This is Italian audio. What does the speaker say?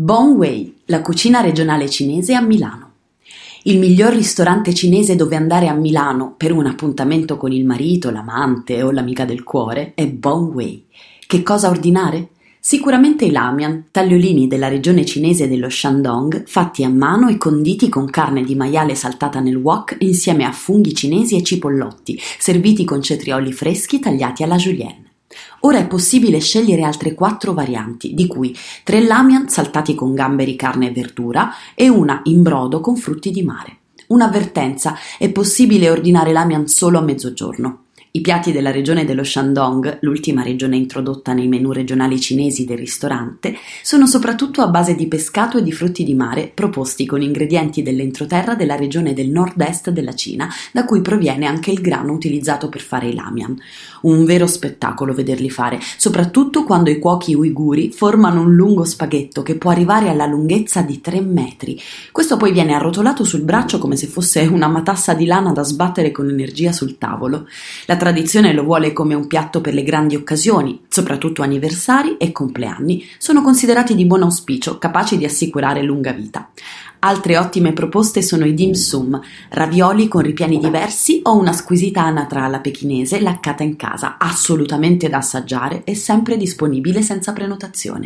Bon Wei, la cucina regionale cinese a Milano. Il miglior ristorante cinese dove andare a Milano per un appuntamento con il marito, l'amante o l'amica del cuore è Bon Wei. Che cosa ordinare? Sicuramente i lamian, tagliolini della regione cinese dello Shandong, fatti a mano e conditi con carne di maiale saltata nel wok insieme a funghi cinesi e cipollotti, serviti con cetrioli freschi tagliati alla julienne. Ora è possibile scegliere altre quattro varianti, di cui tre lamian saltati con gamberi, carne e verdura e una in brodo con frutti di mare. Un'avvertenza, è possibile ordinare lamian solo a mezzogiorno. I piatti della regione dello Shandong, l'ultima regione introdotta nei menù regionali cinesi del ristorante, sono soprattutto a base di pescato e di frutti di mare proposti con ingredienti dell'entroterra della regione del nord-est della Cina, da cui proviene anche il grano utilizzato per fare i lamian. Un vero spettacolo vederli fare, soprattutto quando i cuochi uiguri formano un lungo spaghetto che può arrivare alla lunghezza di 3 metri. Questo poi viene arrotolato sul braccio come se fosse una matassa di lana da sbattere con energia sul tavolo. La tradizione lo vuole come un piatto per le grandi occasioni, soprattutto anniversari e compleanni, sono considerati di buon auspicio, capaci di assicurare lunga vita. Altre ottime proposte sono i dim sum, ravioli con ripiani diversi o una squisita anatra alla pechinese laccata in casa, assolutamente da assaggiare e sempre disponibile senza prenotazione.